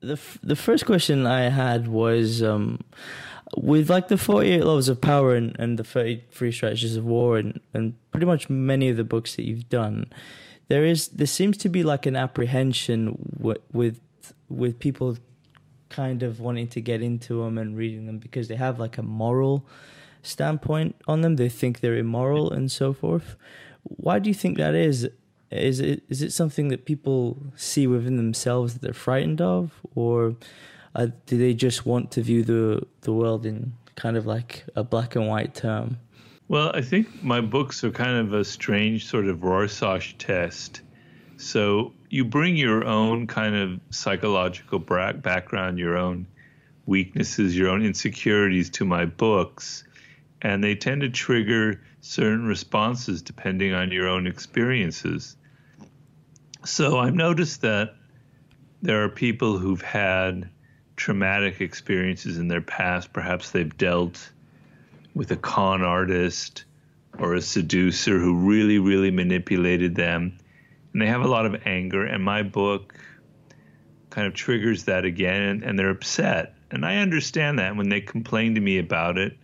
the f- the first question I had was um, with like the 48 laws of power and, and the 33 strategies of war and, and pretty much many of the books that you've done there is there seems to be like an apprehension w- with with people kind of wanting to get into them and reading them because they have like a moral standpoint on them. They think they're immoral and so forth. Why do you think that is is it is it something that people see within themselves that they're frightened of or uh, do they just want to view the the world in kind of like a black and white term? Well, I think my books are kind of a strange sort of Rorschach test. So you bring your own kind of psychological background, your own weaknesses, your own insecurities to my books, and they tend to trigger certain responses depending on your own experiences. So I've noticed that there are people who've had traumatic experiences in their past. Perhaps they've dealt with a con artist or a seducer who really, really manipulated them. And they have a lot of anger. And my book kind of triggers that again, and, and they're upset. And I understand that when they complain to me about it,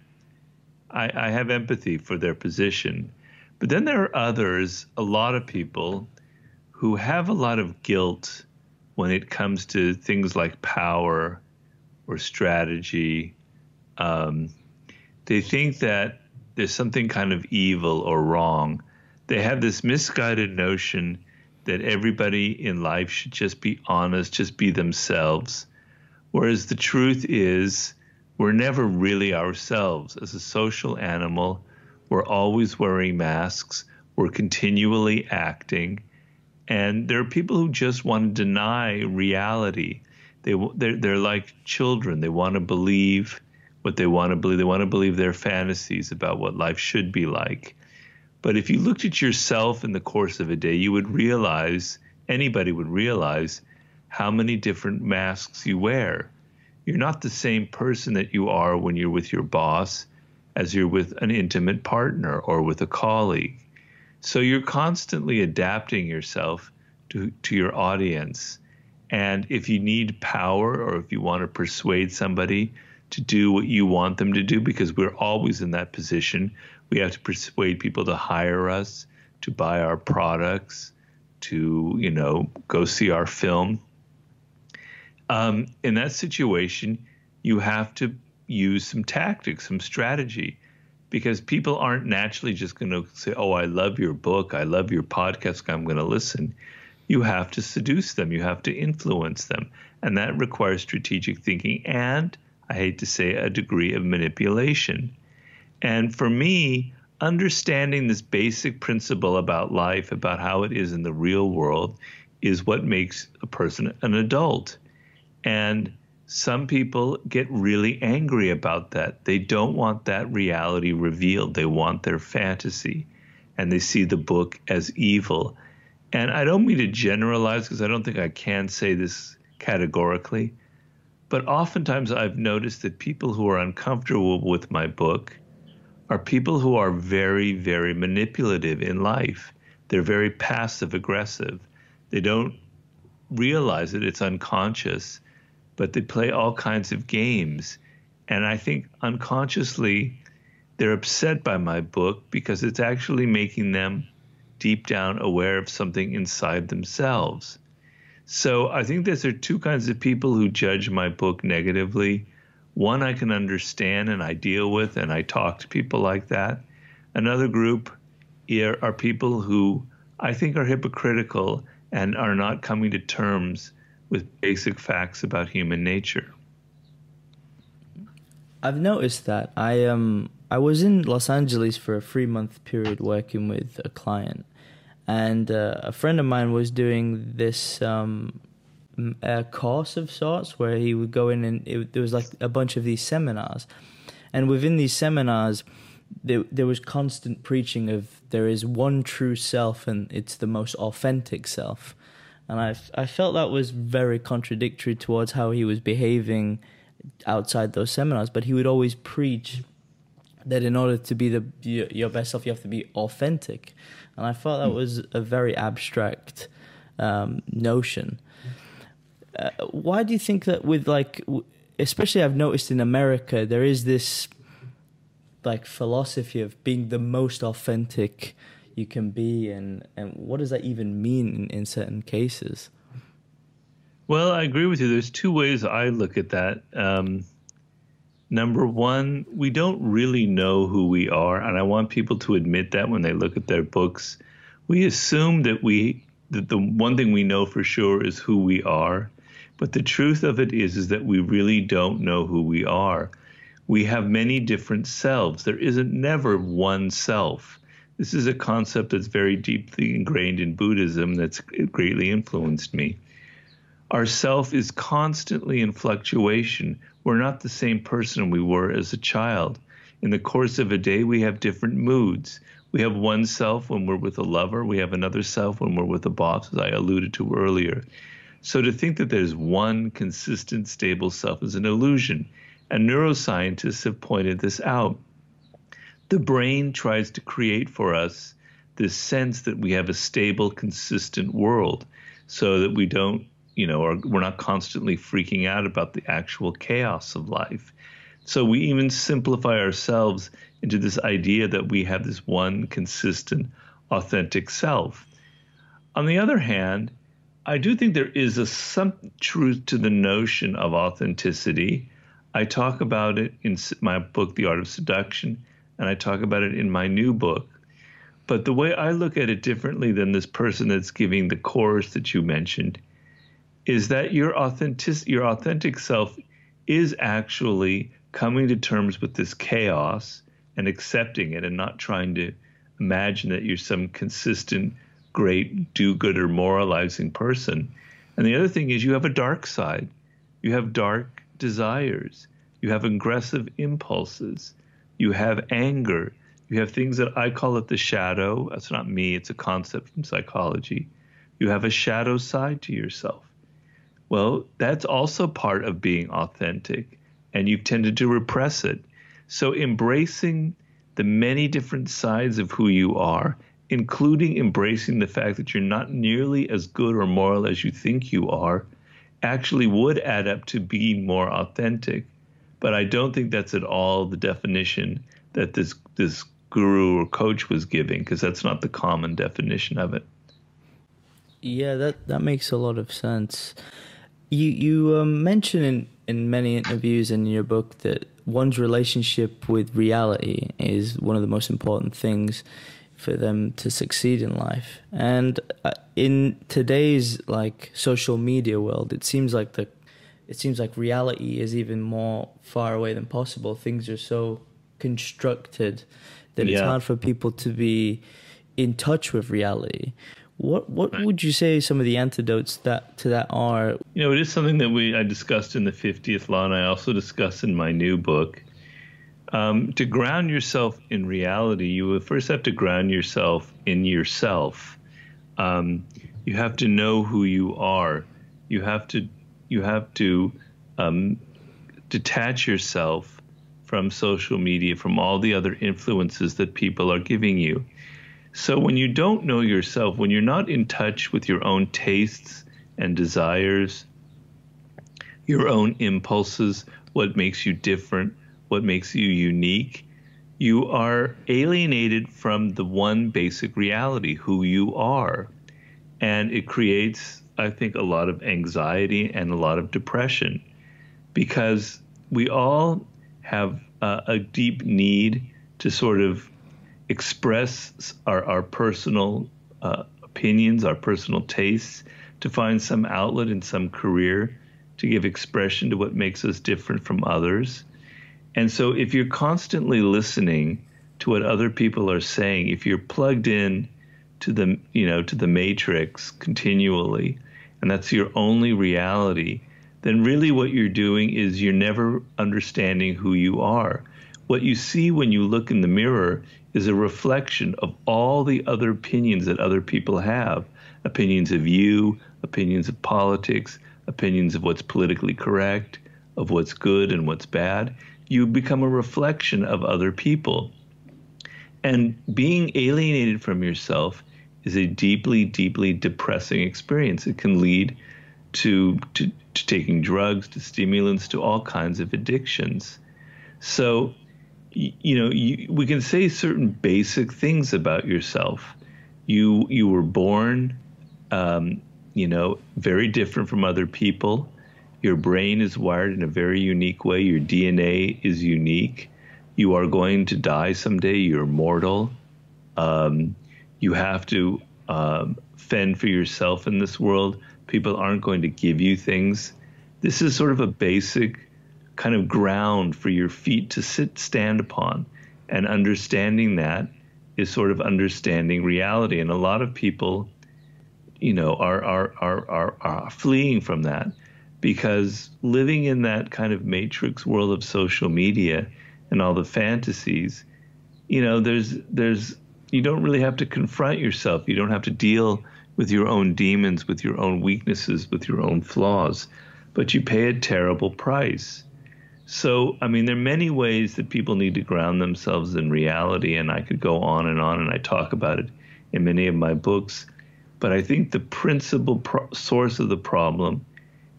I, I have empathy for their position. But then there are others, a lot of people, who have a lot of guilt when it comes to things like power or strategy. Um, they think that there's something kind of evil or wrong. They have this misguided notion that everybody in life should just be honest, just be themselves. Whereas the truth is, we're never really ourselves. As a social animal, we're always wearing masks, we're continually acting. And there are people who just want to deny reality. They they're, they're like children. They want to believe what they want to believe. They want to believe their fantasies about what life should be like. But if you looked at yourself in the course of a day, you would realize anybody would realize how many different masks you wear. You're not the same person that you are when you're with your boss as you're with an intimate partner or with a colleague. So you're constantly adapting yourself to, to your audience. And if you need power or if you want to persuade somebody to do what you want them to do, because we're always in that position, we have to persuade people to hire us, to buy our products, to, you know, go see our film. Um, in that situation, you have to use some tactics, some strategy, because people aren't naturally just going to say, Oh, I love your book. I love your podcast. I'm going to listen you have to seduce them, you have to influence them. And that requires strategic thinking and, I hate to say, a degree of manipulation. And for me, understanding this basic principle about life, about how it is in the real world, is what makes a person an adult. And some people get really angry about that. They don't want that reality revealed, they want their fantasy. And they see the book as evil. And I don't mean to generalize because I don't think I can say this categorically, but oftentimes I've noticed that people who are uncomfortable with my book are people who are very, very manipulative in life. They're very passive aggressive. They don't realize it, it's unconscious, but they play all kinds of games. And I think unconsciously, they're upset by my book because it's actually making them deep down aware of something inside themselves. So I think there's there are two kinds of people who judge my book negatively. One I can understand and I deal with, and I talk to people like that. Another group are people who I think are hypocritical and are not coming to terms with basic facts about human nature. I've noticed that. I um I was in Los Angeles for a three month period working with a client, and uh, a friend of mine was doing this um, a course of sorts where he would go in and it, there was like a bunch of these seminars, and within these seminars, there there was constant preaching of there is one true self and it's the most authentic self, and I I felt that was very contradictory towards how he was behaving outside those seminars, but he would always preach that in order to be the your best self, you have to be authentic, and I thought that hmm. was a very abstract um, notion. uh, why do you think that with like, especially I've noticed in America, there is this like philosophy of being the most authentic you can be, and and what does that even mean in, in certain cases? Well, I agree with you. There's two ways I look at that. Um, number one, we don't really know who we are, and I want people to admit that when they look at their books. We assume that we that the one thing we know for sure is who we are, but the truth of it is is that we really don't know who we are. We have many different selves. There isn't never one self. This is a concept that's very deeply ingrained in Buddhism that's greatly influenced me. Our self is constantly in fluctuation. We're not the same person we were as a child. In the course of a day, we have different moods. We have one self when we're with a lover, we have another self when we're with a boss, as I alluded to earlier. So to think that there's one consistent, stable self is an illusion. And neuroscientists have pointed this out. The brain tries to create for us this sense that we have a stable, consistent world so that we don't, you know, or we're not constantly freaking out about the actual chaos of life. So we even simplify ourselves into this idea that we have this one consistent, authentic self. On the other hand, I do think there is a some truth to the notion of authenticity. I talk about it in my book, The Art of Seduction, and I talk about it in my new book. But the way I look at it differently than this person that's giving the course that you mentioned is that your authentic your authentic self is actually coming to terms with this chaos and accepting it and not trying to imagine that you're some consistent, great, do gooder, moralizing person. And the other thing is, you have a dark side. You have dark desires. You have aggressive impulses. You have anger. You have things that I call it the shadow. That's not me, it's a concept from psychology. You have a shadow side to yourself. Well, that's also part of being authentic and you've tended to repress it. So embracing the many different sides of who you are, including embracing the fact that you're not nearly as good or moral as you think you are, actually would add up to being more authentic. But I don't think that's at all the definition that this this guru or coach was giving, because that's not the common definition of it. Yeah, that that makes a lot of sense. You you um, mention in in many interviews in your book that one's relationship with reality is one of the most important things for them to succeed in life. And uh, in today's like social media world, it seems like the it seems like reality is even more far away than possible. Things are so constructed that yeah. it's hard for people to be in touch with reality. What what right. would you say some of the antidotes that to that are? You know, it is something that we I discussed in the 50th law, and I also discuss in my new book. Um, to ground yourself in reality, you first have to ground yourself in yourself. Um, you have to know who you are. You have to you have to um, detach yourself from social media, from all the other influences that people are giving you. So when you don't know yourself, when you're not in touch with your own tastes and desires, your own impulses, what makes you different, what makes you unique, you are alienated from the one basic reality, who you are. And it creates, I think, a lot of anxiety and a lot of depression because we all have uh, a deep need to sort of express our, our personal uh, opinions, our personal tastes, to find some outlet in some career, to give expression to what makes us different from others. And so if you're constantly listening to what other people are saying, if you're plugged in to the you know to the matrix continually, and that's your only reality, then really what you're doing is you're never understanding who you are. What you see when you look in the mirror is a reflection of all the other opinions that other people have opinions of you, opinions of politics, opinions of what's politically correct, of what's good and what's bad. You become a reflection of other people. And being alienated from yourself is a deeply, deeply depressing experience. It can lead to, to, to taking drugs, to stimulants, to all kinds of addictions. So, you know, you, we can say certain basic things about yourself. You you were born, um, you know, very different from other people. Your brain is wired in a very unique way. Your DNA is unique. You are going to die someday. You're mortal. Um, you have to um, fend for yourself in this world. People aren't going to give you things. This is sort of a basic kind of ground for your feet to sit, stand upon. And understanding that is sort of understanding reality. And a lot of people, you know, are, are, are, are, are fleeing from that because living in that kind of matrix world of social media and all the fantasies, you know, there's, there's, you don't really have to confront yourself. You don't have to deal with your own demons, with your own weaknesses, with your own flaws, but you pay a terrible price. So, I mean, there are many ways that people need to ground themselves in reality, and I could go on and on, and I talk about it in many of my books. But I think the principal pro- source of the problem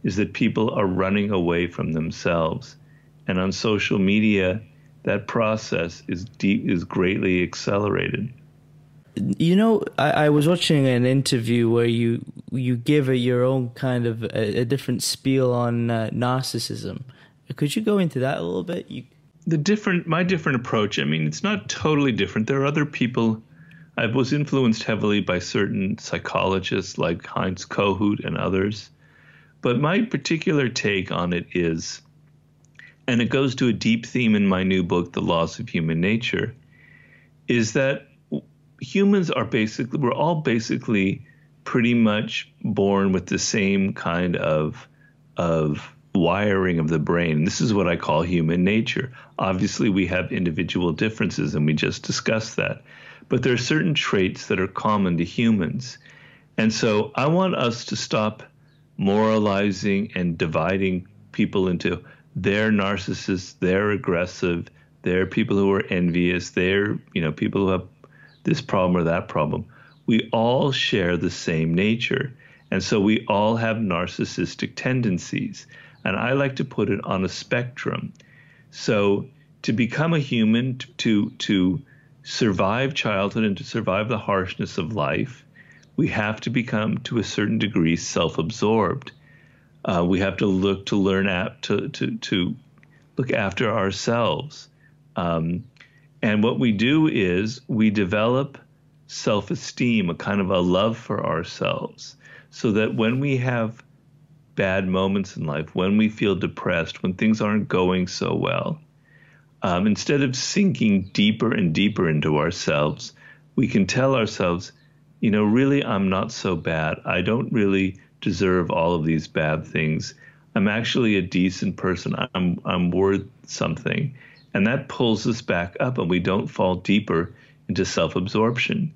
is that people are running away from themselves. And on social media, that process is deep, is greatly accelerated. You know, I, I was watching an interview where you you give a, your own kind of a, a different spiel on uh, narcissism. Could you go into that a little bit? You... The different, my different approach. I mean, it's not totally different. There are other people. I was influenced heavily by certain psychologists like Heinz Kohut and others, but my particular take on it is, and it goes to a deep theme in my new book, The Laws of Human Nature, is that humans are basically, we're all basically pretty much born with the same kind of, of wiring of the brain. This is what I call human nature. Obviously, we have individual differences, and we just discussed that. But there are certain traits that are common to humans. And so I want us to stop moralizing and dividing people into they're narcissists, they're aggressive, they're people who are envious, they're, you know, people who have this problem or that problem. We all share the same nature. And so we all have narcissistic tendencies. And I like to put it on a spectrum. So to become a human, to, to survive childhood and to survive the harshness of life, we have to become, to a certain degree, self absorbed. Uh, we have to look to learn at, to, to, to look after ourselves. Um, and what we do is we develop self esteem, a kind of a love for ourselves, so that when we have bad moments in life, when we feel depressed, when things aren't going so well, um, instead of sinking deeper and deeper into ourselves, we can tell ourselves, you know, really, I'm not so bad. I don't really deserve all of these bad things. I'm actually a decent person. I'm I'm worth something. And that pulls us back up and we don't fall deeper into self-absorption.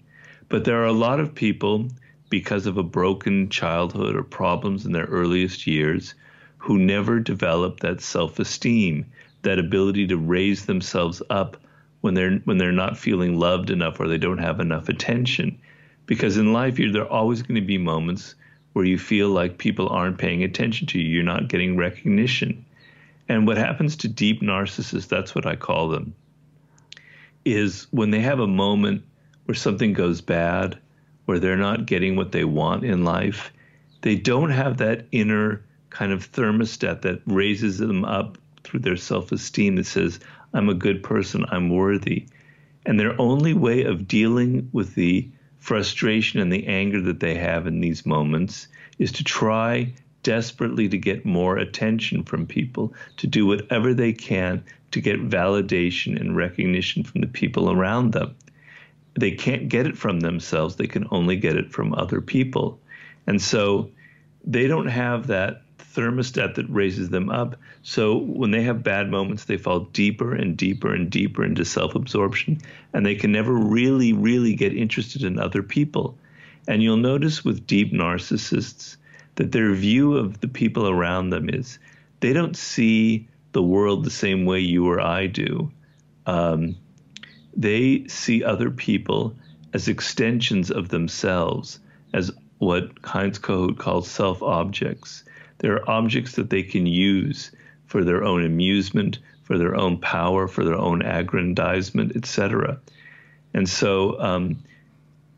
But there are a lot of people because of a broken childhood or problems in their earliest years who never develop that self-esteem, that ability to raise themselves up when they're when they're not feeling loved enough or they don't have enough attention. Because in life there are always going to be moments where you feel like people aren't paying attention to you. You're not getting recognition and what happens to deep narcissists that's what i call them is when they have a moment where something goes bad where they're not getting what they want in life they don't have that inner kind of thermostat that raises them up through their self-esteem that says i'm a good person i'm worthy. And their only way of dealing with the frustration and the anger that they have in these moments is to try desperately to get more attention from people, to do whatever they can to get validation and recognition from the people around them. They can't get it from themselves, they can only get it from other people. And so they don't have that thermostat that raises them up. So when they have bad moments, they fall deeper and deeper and deeper into self absorption, and they can never really, really get interested in other people. And you'll notice with deep narcissists that their view of the people around them is they don't see the world the same way you or I do. Um, they see other people as extensions of themselves, as what Heinz Kohut calls self objects They're objects that they can use for their own amusement, for their own power, for their own aggrandizement, etc. And so, um,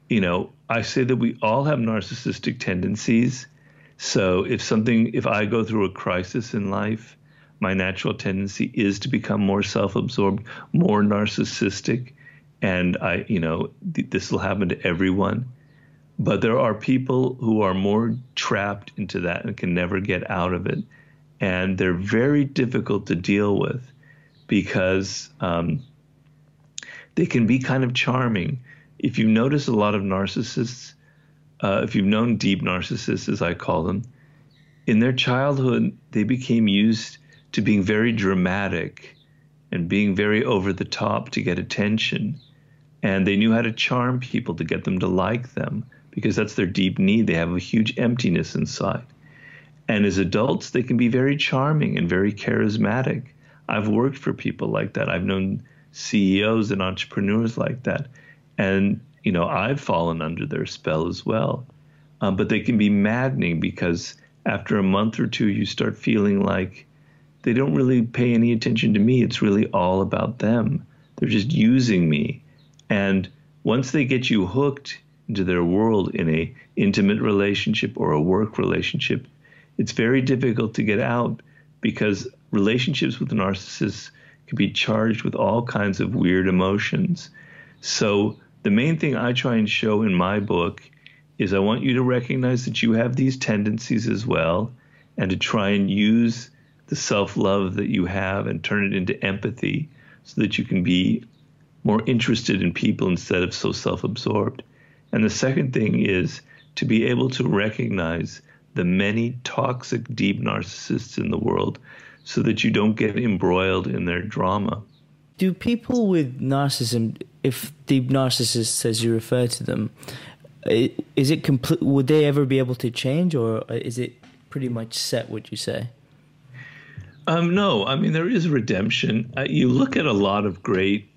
you know, I say that we all have narcissistic tendencies. So if something, if I go through a crisis in life, my natural tendency is to become more self-absorbed, more narcissistic, and I, you know, th- this will happen to everyone. But there are people who are more trapped into that and can never get out of it, and they're very difficult to deal with because um, they can be kind of charming. If you notice a lot of narcissists, uh, if you've known deep narcissists, as I call them, in their childhood, they became used to being very dramatic and being very over the top to get attention. And they knew how to charm people to get them to like them because that's their deep need. They have a huge emptiness inside. And as adults, they can be very charming and very charismatic. I've worked for people like that. I've known CEOs and entrepreneurs like that. And, you know, I've fallen under their spell as well. Um, but they can be maddening because after a month or two, you start feeling like they don't really pay any attention to me. It's really all about them. They're just using me. And once they get you hooked into their world in a intimate relationship or a work relationship, it's very difficult to get out because relationships with narcissists can be charged with all kinds of weird emotions. So the main thing I try and show in my book is I want you to recognize that you have these tendencies as well and to try and use the self love that you have and turn it into empathy so that you can be more interested in people instead of so self absorbed. And the second thing is to be able to recognize the many toxic, deep narcissists in the world so that you don't get embroiled in their drama. Do people with narcissism, if deep narcissists as you refer to them, is it complete? Would they ever be able to change, or is it pretty much set? Would you say? Um, no, I mean there is redemption. Uh, you look at a lot of great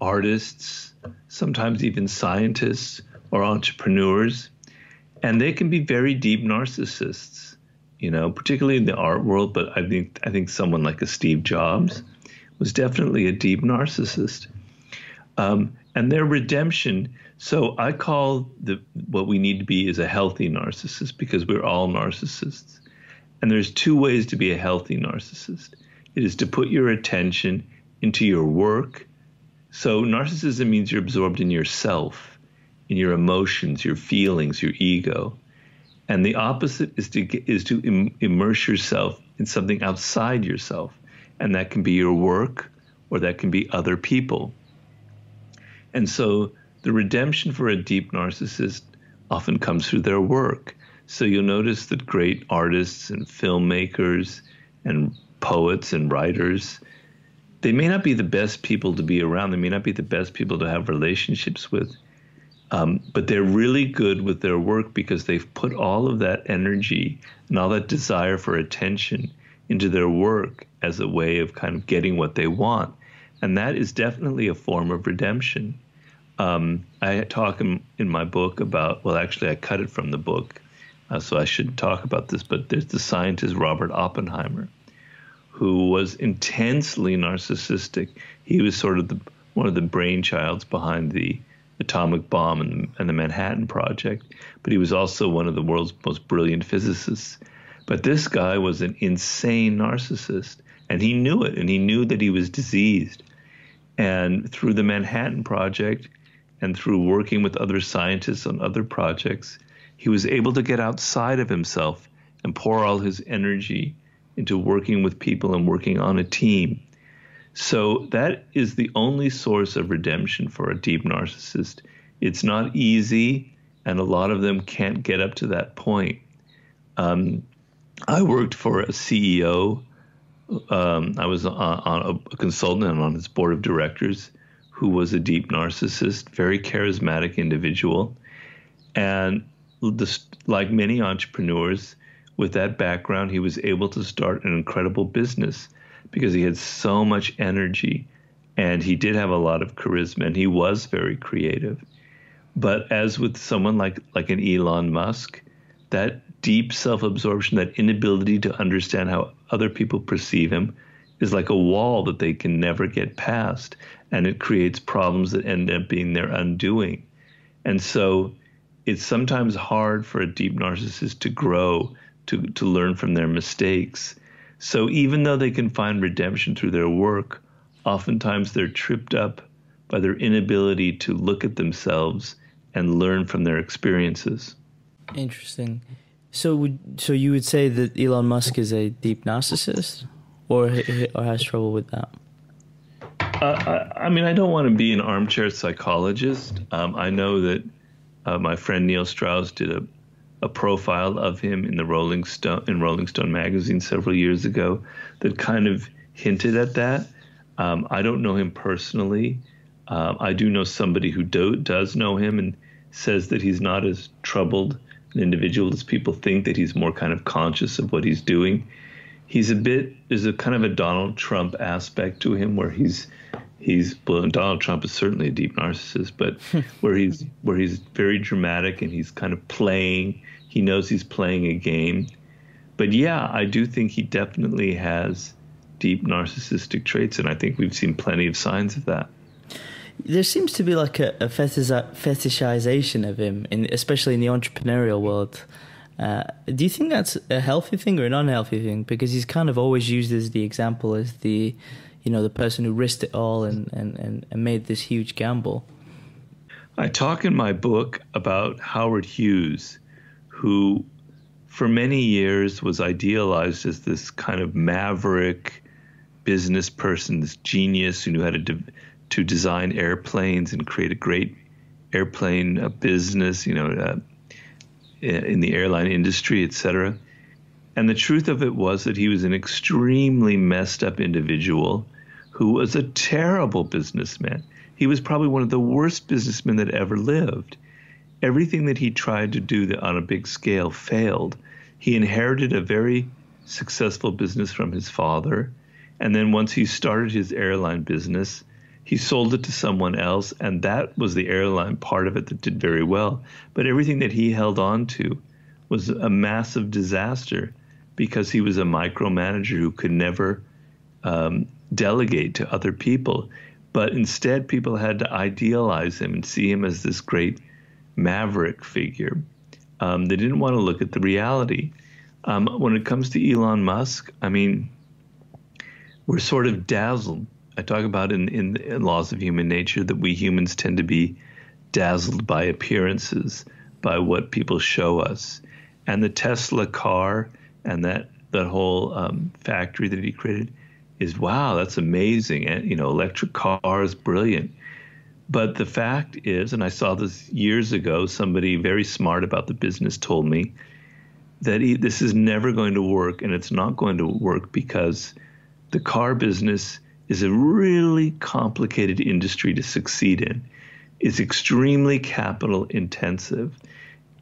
artists, sometimes even scientists or entrepreneurs, and they can be very deep narcissists. You know, particularly in the art world. But I think I think someone like a Steve Jobs was definitely a deep narcissist. Um, and their redemption. So I call the what we need to be is a healthy narcissist because we're all narcissists. And there's two ways to be a healthy narcissist. It is to put your attention into your work. So narcissism means you're absorbed in yourself, in your emotions, your feelings, your ego. And the opposite is to is to Im- immerse yourself in something outside yourself, and that can be your work or that can be other people. And so the redemption for a deep narcissist often comes through their work. So you'll notice that great artists and filmmakers and poets and writers, they may not be the best people to be around. They may not be the best people to have relationships with. Um, but they're really good with their work because they've put all of that energy and all that desire for attention into their work as a way of kind of getting what they want. And that is definitely a form of redemption. Um, I talk in, in, my book about, well, actually, I cut it from the book, uh, so I shouldn't talk about this, but there's the scientist Robert Oppenheimer, who was intensely narcissistic. He was sort of the, one of the brainchilds behind the atomic bomb and, and the Manhattan Project, but he was also one of the world's most brilliant physicists. But this guy was an insane narcissist, and he knew it, and he knew that he was diseased. And through the Manhattan Project and through working with other scientists on other projects, he was able to get outside of himself and pour all his energy into working with people and working on a team. So that is the only source of redemption for a deep narcissist. It's not easy, and a lot of them can't get up to that point. Um, I worked for a CEO. Um, I was on, a consultant and on his board of directors who was a deep narcissist, very charismatic individual. And like many entrepreneurs with that background, he was able to start an incredible business because he had so much energy and he did have a lot of charisma and he was very creative. But as with someone like like an Elon Musk, that deep self absorption, that inability to understand how other people perceive him, is like a wall that they can never get past. And it creates problems that end up being their undoing. And so it's sometimes hard for a deep narcissist to grow, to, to learn from their mistakes. So even though they can find redemption through their work, oftentimes they're tripped up by their inability to look at themselves and learn from their experiences. Interesting. So, would, so you would say that Elon Musk is a deep narcissist, or or has trouble with that? Uh, I, I, mean, I don't want to be an armchair psychologist. Um, I know that uh, my friend Neil Strauss did a, a profile of him in the Rolling Stone in Rolling Stone magazine several years ago that kind of hinted at that. Um, I don't know him personally. Um, I do know somebody who do, does know him and says that he's not as troubled an individual as people think. That he's more kind of conscious of what he's doing. He's a bit there's a kind of a Donald Trump aspect to him where he's he's well, Donald Trump is certainly a deep narcissist, but where he's where he's very dramatic and he's kind of playing. He knows he's playing a game. But yeah, I do think he definitely has deep narcissistic traits, and I think we've seen plenty of signs of that. There seems to be like a, a fetishization of him, in, especially in the entrepreneurial world. Uh, do you think that's a healthy thing or an unhealthy thing? Because he's kind of always used as the example as the you know the person who risked it all and, and, and, and made this huge gamble. I talk in my book about Howard Hughes, who for many years was idealized as this kind of maverick business person, this genius who knew how to de- to design airplanes and create a great airplane business, you know, uh, in the airline industry, et cetera. And the truth of it was that he was an extremely messed up individual who was a terrible businessman. He was probably one of the worst businessmen that ever lived. Everything that he tried to do on a big scale failed. He inherited a very successful business from his father. And then once he started his airline business, he sold it to someone else. And that was the airline part of it that did very well. But everything that he held on to was a massive disaster because he was a micromanager who could never um, delegate to other people. But instead, people had to idealize him and see him as this great maverick figure. Um, they didn't want to look at the reality. Um, when it comes to Elon Musk, I mean, we're sort of dazzled. I talk about in, in, in Laws of Human Nature that we humans tend to be dazzled by appearances, by what people show us. And the Tesla car and that that whole um, factory that he created is wow, that's amazing. And you know, electric cars, brilliant. But the fact is, and I saw this years ago, somebody very smart about the business told me that he, this is never going to work, and it's not going to work because the car business is a really complicated industry to succeed in. It's extremely capital intensive.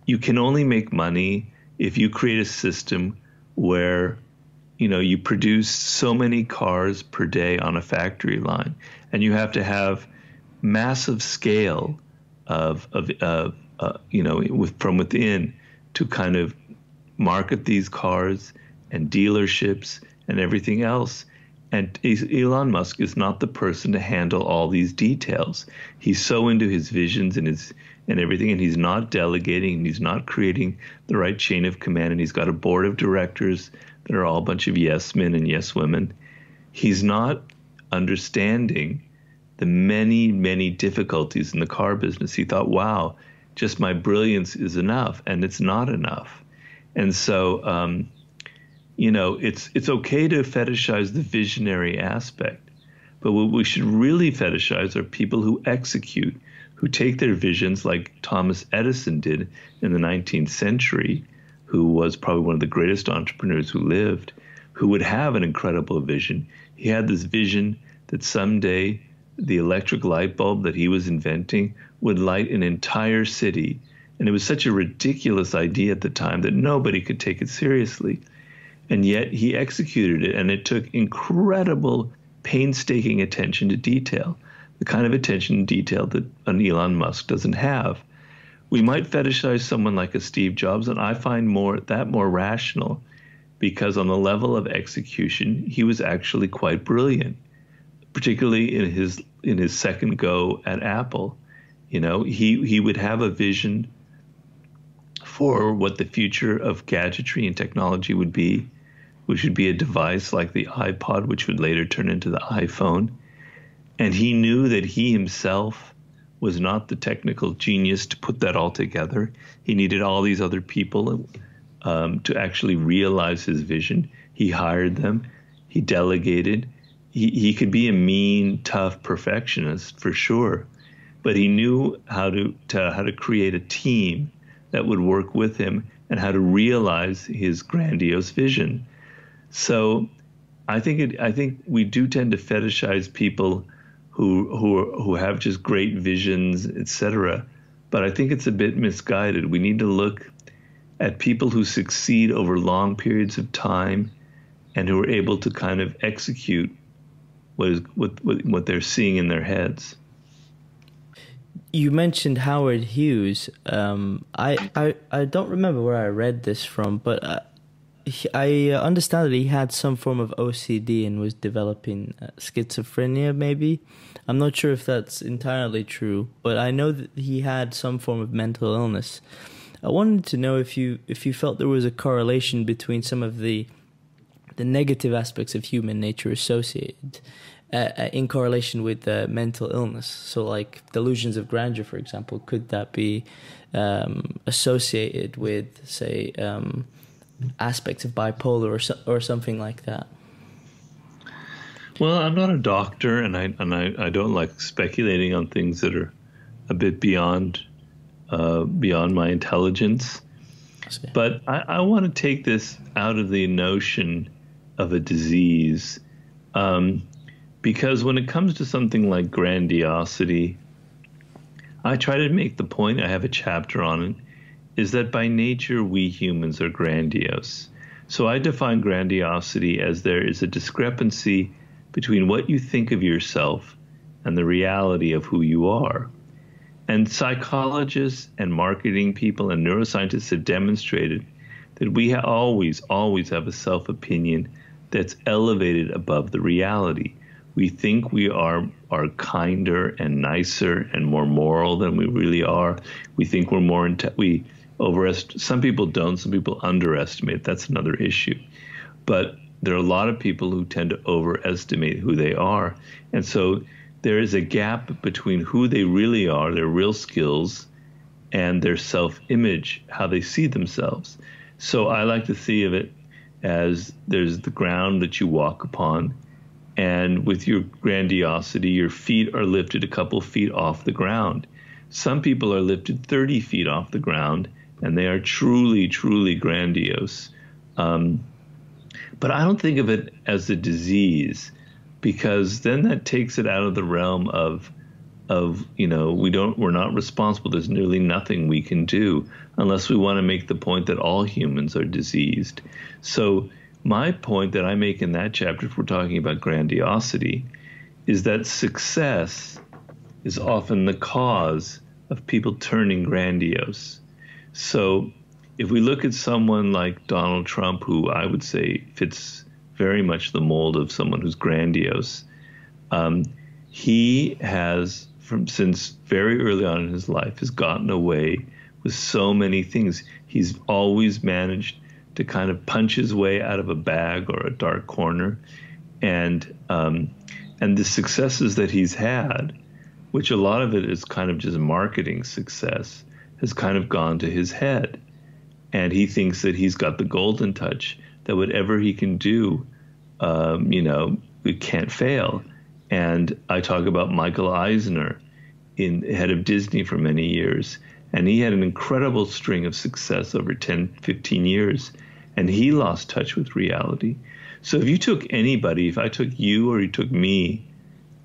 You can only make money if you create a system where you know you produce so many cars per day on a factory line and you have to have massive scale of of, of uh, you know with, from within to kind of market these cars and dealerships and everything else and Elon Musk is not the person to handle all these details. He's so into his visions and his and everything, and he's not delegating, and he's not creating the right chain of command, and he's got a board of directors that are all a bunch of yes men and yes women. He's not understanding the many, many difficulties in the car business. He thought, wow, just my brilliance is enough, and it's not enough. And so, um, you know, it's it's okay to fetishize the visionary aspect, but what we should really fetishize are people who execute who take their visions like Thomas Edison did in the 19th century, who was probably one of the greatest entrepreneurs who lived, who would have an incredible vision. He had this vision that someday the electric light bulb that he was inventing would light an entire city. And it was such a ridiculous idea at the time that nobody could take it seriously. And yet he executed it, and it took incredible, painstaking attention to detail the kind of attention to detail that an Elon Musk doesn't have. we might fetishize someone like a Steve Jobs, and I find more that more rational because on the level of execution, he was actually quite brilliant, particularly in his in his second go at Apple. You know, he he would have a vision for what the future of gadgetry and technology would be, which would be a device like the iPod, which would later turn into the iPhone. And he knew that he himself was not the technical genius to put that all together. He needed all these other people um, to actually realize his vision. He hired them, he delegated. He, he could be a mean, tough perfectionist for sure, but he knew how to, to how to create a team that would work with him and how to realize his grandiose vision. So, I think it, I think we do tend to fetishize people who who who have just great visions, etc. But I think it's a bit misguided. We need to look at people who succeed over long periods of time and who are able to kind of execute what is what what, what they're seeing in their heads. You mentioned Howard Hughes. Um, I, I I don't remember where I read this from, but I understand that he had some form of OCD and was developing uh, schizophrenia. Maybe I'm not sure if that's entirely true, but I know that he had some form of mental illness. I wanted to know if you if you felt there was a correlation between some of the the negative aspects of human nature associated uh, uh, in correlation with uh, mental illness. So, like delusions of grandeur, for example, could that be um, associated with, say, um, aspects of bipolar or so, or something like that? Well, I'm not a doctor, and I and I, I don't like speculating on things that are a bit beyond uh, beyond my intelligence. But I, I want to take this out of the notion of a disease, um, because when it comes to something like grandiosity, I try to make the point. I have a chapter on it. Is that by nature we humans are grandiose? So I define grandiosity as there is a discrepancy between what you think of yourself and the reality of who you are. And psychologists and marketing people and neuroscientists have demonstrated that we always, always have a self opinion that's elevated above the reality. We think we are, are kinder and nicer and more moral than we really are. We think we're more, inte- we overestimate, some people don't, some people underestimate. That's another issue. But there are a lot of people who tend to overestimate who they are. And so there is a gap between who they really are, their real skills, and their self image, how they see themselves. So I like to think of it as there's the ground that you walk upon, and with your grandiosity, your feet are lifted a couple feet off the ground. Some people are lifted 30 feet off the ground, and they are truly, truly grandiose. Um, but I don't think of it as a disease because then that takes it out of the realm of of you know we don't we're not responsible. There's nearly nothing we can do unless we want to make the point that all humans are diseased. So my point that i make in that chapter if we're talking about grandiosity is that success is often the cause of people turning grandiose so if we look at someone like donald trump who i would say fits very much the mold of someone who's grandiose. Um, he has, from since very early on in his life, has gotten away with so many things. He's always managed to kind of punch his way out of a bag or a dark corner, and um, and the successes that he's had, which a lot of it is kind of just marketing success, has kind of gone to his head, and he thinks that he's got the golden touch that whatever he can do, um, you know, it can't fail. And I talk about Michael Eisner, in head of Disney for many years, and he had an incredible string of success over 10, 15 years, and he lost touch with reality. So if you took anybody, if I took you or you took me,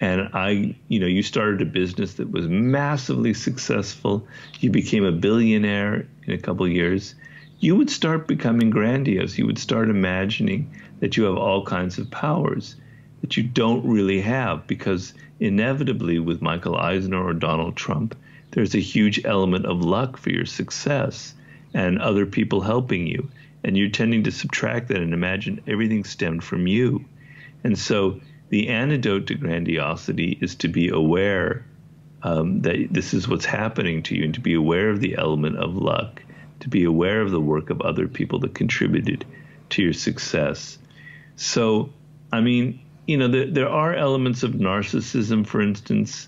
and I, you know, you started a business that was massively successful, you became a billionaire in a couple years, you would start becoming grandiose. You would start imagining that you have all kinds of powers that you don't really have because inevitably with Michael Eisner or Donald Trump, there's a huge element of luck for your success and other people helping you. And you're tending to subtract that and imagine everything stemmed from you. And so the antidote to grandiosity is to be aware um, that this is what's happening to you and to be aware of the element of luck, to be aware of the work of other people that contributed to your success. So, I mean, you know, there, there are elements of narcissism, for instance,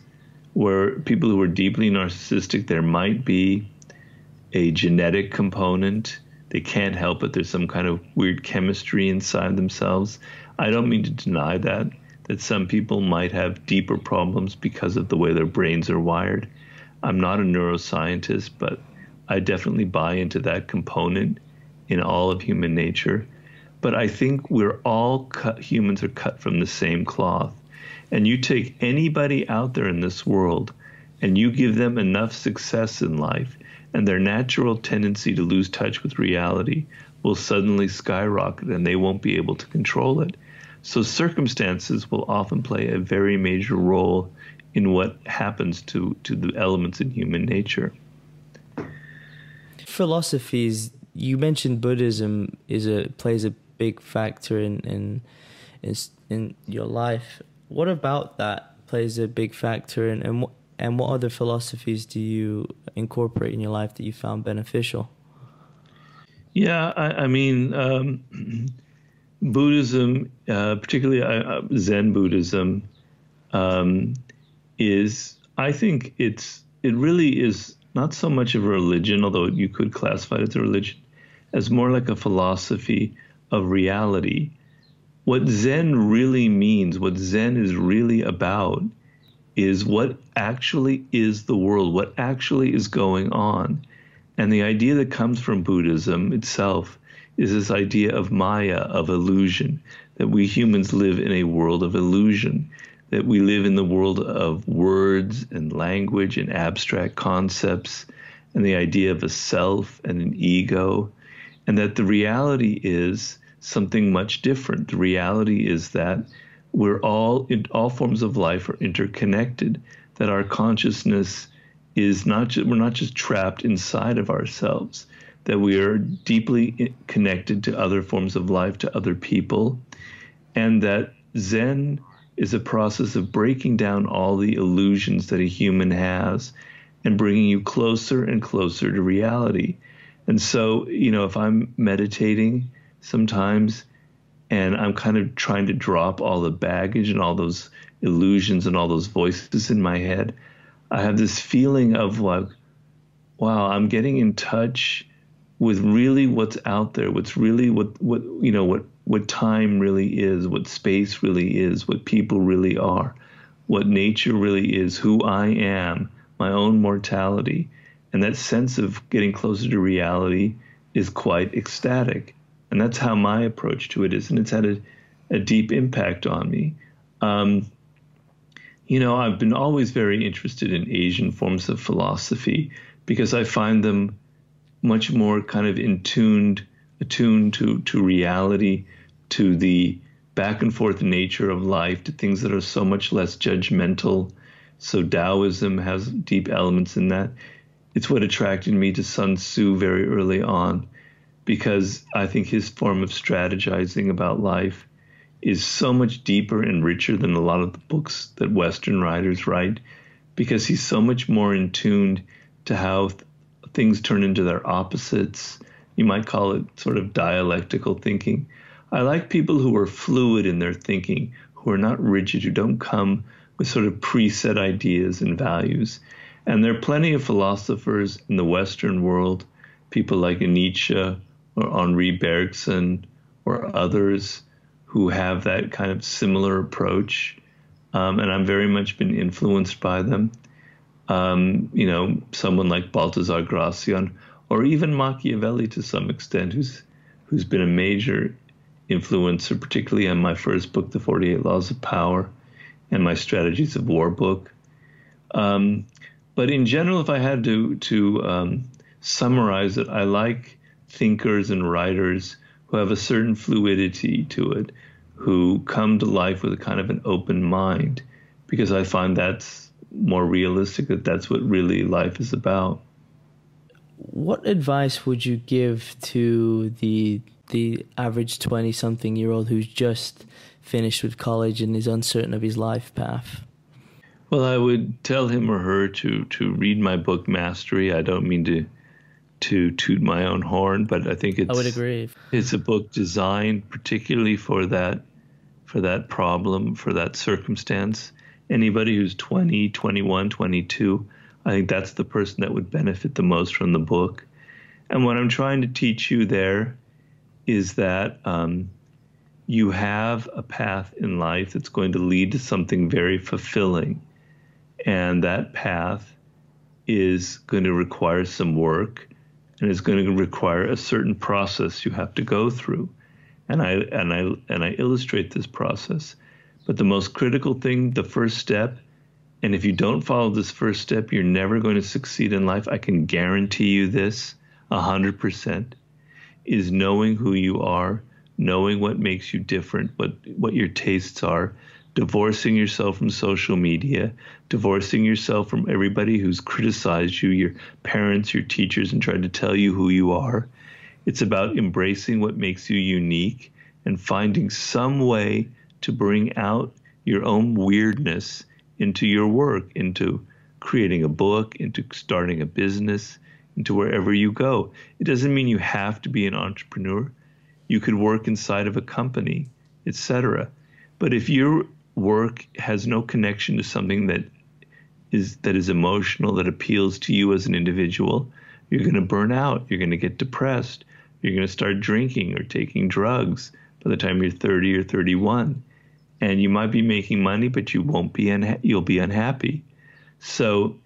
where people who are deeply narcissistic, there might be a genetic component. They can't help it. There's some kind of weird chemistry inside themselves. I don't mean to deny that, that some people might have deeper problems because of the way their brains are wired. I'm not a neuroscientist, but I definitely buy into that component in all of human nature. But I think we're all cut, humans are cut from the same cloth. And you take anybody out there in this world and you give them enough success in life, and their natural tendency to lose touch with reality will suddenly skyrocket and they won't be able to control it. So, circumstances will often play a very major role in what happens to, to the elements in human nature. Philosophies, you mentioned Buddhism is a plays a big factor in in in, in your life. What about that plays a big factor, and and what and what other philosophies do you incorporate in your life that you found beneficial? Yeah, I, I mean, um, Buddhism, uh, particularly uh, Zen Buddhism, um, is I think it's it really is not so much of a religion, although you could classify it as a religion, as more like a philosophy of reality what Zen really means, what Zen is really about, is what actually is the world, what actually is going on. And the idea that comes from Buddhism itself is this idea of Maya, of illusion, that we humans live in a world of illusion, that we live in the world of words and language and abstract concepts, and the idea of a self and an ego, and that the reality is something much different. The reality is that we're all in all forms of life are interconnected. That our consciousness is not just, we're not just trapped inside of ourselves. That we are deeply connected to other forms of life, to other people, and that Zen is a process of breaking down all the illusions that a human has and bringing you closer and closer to reality. And so, you know, if I'm meditating sometimes and I'm kind of trying to drop all the baggage and all those illusions and all those voices in my head. I have this feeling of like, wow, I'm getting in touch with really what's out there, what's really what what you know what what time really is, what space really is, what people really are, what nature really is, who I am, my own mortality, and that sense of getting closer to reality is quite ecstatic. And that's how my approach to it is. And it's had a, a deep impact on me. Um, you know, I've been always very interested in Asian forms of philosophy because I find them much more kind of in tuned, attuned to, to reality, to the back and forth nature of life, to things that are so much less judgmental. So Taoism has deep elements in that. It's what attracted me to Sun Tzu very early on because I think his form of strategizing about life is so much deeper and richer than a lot of the books that Western writers write, because he's so much more in tune to how things turn into their opposites. You might call it sort of dialectical thinking. I like people who are fluid in their thinking, who are not rigid, who don't come with sort of preset ideas and values. And there are plenty of philosophers in the Western world, people like Nietzsche or Henri Bergson or others who have that kind of similar approach. Um, and I've very much been influenced by them. Um, you know, someone like Baltasar Gracian or even Machiavelli to some extent, who's who's been a major influencer, particularly on my first book, The 48 Laws of Power, and my Strategies of War book. Um, but in general, if I had to to um, summarize it, I like thinkers and writers who have a certain fluidity to it, who come to life with a kind of an open mind, because I find that's more realistic that that's what really life is about. What advice would you give to the the average twenty something year old who's just finished with college and is uncertain of his life path? Well, I would tell him or her to to read my book Mastery. I don't mean to to toot my own horn, but I think it's I would agree. It's a book designed particularly for that for that problem, for that circumstance. Anybody who's 20, 21, 22, I think that's the person that would benefit the most from the book. And what I'm trying to teach you there is that um, you have a path in life that's going to lead to something very fulfilling. And that path is going to require some work and is going to require a certain process you have to go through. And I and I and I illustrate this process. But the most critical thing, the first step, and if you don't follow this first step, you're never going to succeed in life. I can guarantee you this, a hundred percent, is knowing who you are knowing what makes you different, what what your tastes are, divorcing yourself from social media, divorcing yourself from everybody who's criticized you, your parents, your teachers, and tried to tell you who you are. It's about embracing what makes you unique and finding some way to bring out your own weirdness into your work, into creating a book, into starting a business, into wherever you go. It doesn't mean you have to be an entrepreneur you could work inside of a company, etc. But if your work has no connection to something that is that is emotional, that appeals to you as an individual, you're going to burn out. You're going to get depressed. You're going to start drinking or taking drugs by the time you're 30 or 31, and you might be making money, but you won't be unha- you'll be unhappy. So,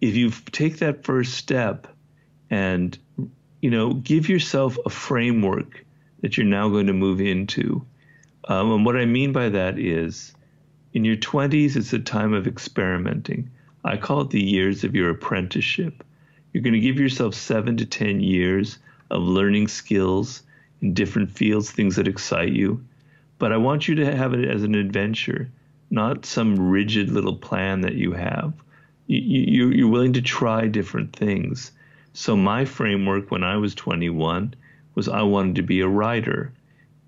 if you take that first step and you know give yourself a framework that you're now going to move into. Um, and what I mean by that is in your 20s, it's a time of experimenting. I call it the years of your apprenticeship. You're going to give yourself seven to 10 years of learning skills in different fields, things that excite you. But I want you to have it as an adventure, not some rigid little plan that you have. You, you, you're willing to try different things. So, my framework when I was 21 was I wanted to be a writer.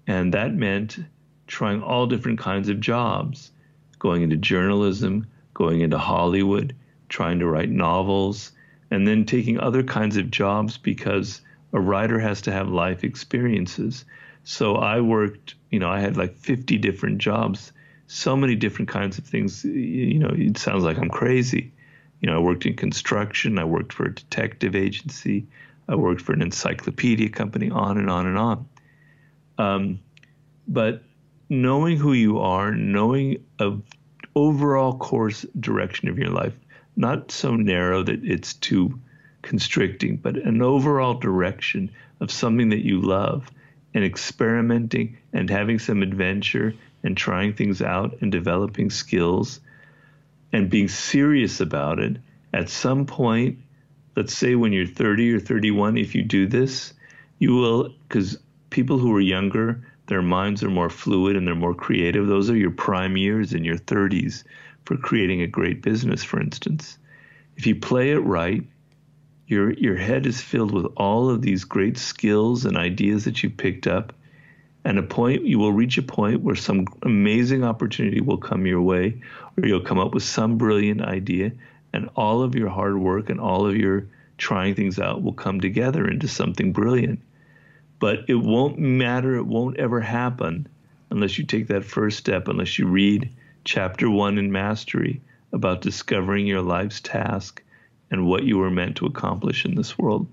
And that meant trying all different kinds of jobs, going into journalism, going into Hollywood, trying to write novels, and then taking other kinds of jobs because a writer has to have life experiences. So I worked, you know, I had like 50 different jobs, so many different kinds of things. You know, it sounds like I'm crazy. You know, I worked in construction, I worked for a detective agency, I worked for an encyclopedia company, on and on and on. Um, but knowing who you are, knowing a overall course direction of your life, not so narrow that it's too constricting, but an overall direction of something that you love, and experimenting and having some adventure and trying things out and developing skills and being serious about it. At some point, let's say when you're 30 or 31, if you do this, you will, because people who are younger, their minds are more fluid and they're more creative. Those are your prime years in your 30s for creating a great business, for instance. If you play it right, your your head is filled with all of these great skills and ideas that you picked up. And a point you will reach a point where some amazing opportunity will come your way, or you'll come up with some brilliant idea, and all of your hard work and all of your trying things out will come together into something brilliant. But it won't matter, it won't ever happen unless you take that first step, unless you read chapter one in Mastery about discovering your life's task and what you were meant to accomplish in this world.